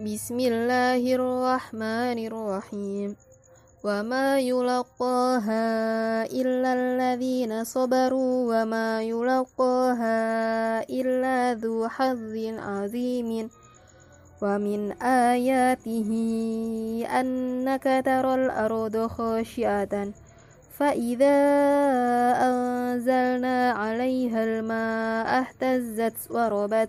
بسم الله الرحمن الرحيم وما يلقاها إلا الذين صبروا وما يلقاها إلا ذو حظ عظيم ومن آياته أنك ترى الأرض خاشعة فإذا أنزلنا عليها الماء اهتزت وربت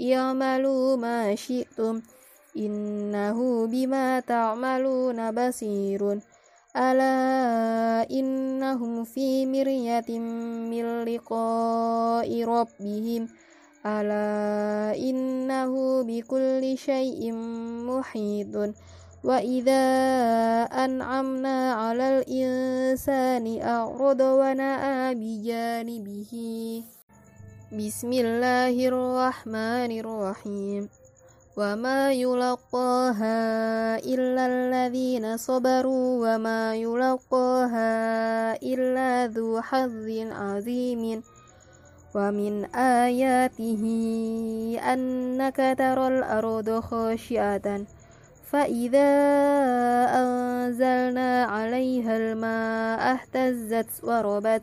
اعملوا ما شئتم. إنه بما تعملون بصير. ألا إنهم في مرية من لقاء ربهم. ألا إنه بكل شيء محيط. وإذا أنعمنا على الإنسان أعرض ونأى بجانبه. بسم الله الرحمن الرحيم وما يلقاها إلا الذين صبروا وما يلقاها إلا ذو حظ عظيم ومن آياته أنك ترى الأرض خاشعة فإذا أنزلنا عليها الماء اهتزت وربت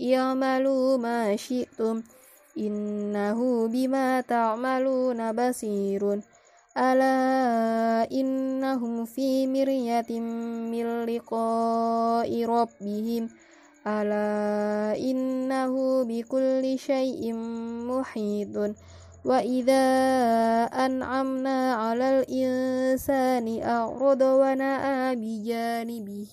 اعملوا ما شئتم إنه بما تعملون بصير. ألا إنهم في مرية من لقاء ربهم. ألا إنه بكل شيء محيط. وإذا أنعمنا على الإنسان أعرض ونأى بجانبه.